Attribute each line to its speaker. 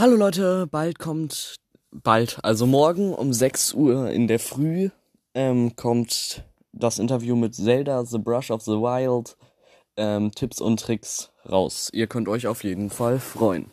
Speaker 1: Hallo Leute, bald kommt, bald, also morgen um 6 Uhr in der Früh ähm, kommt das Interview mit Zelda, The Brush of the Wild, ähm, Tipps und Tricks raus. Ihr könnt euch auf jeden Fall freuen.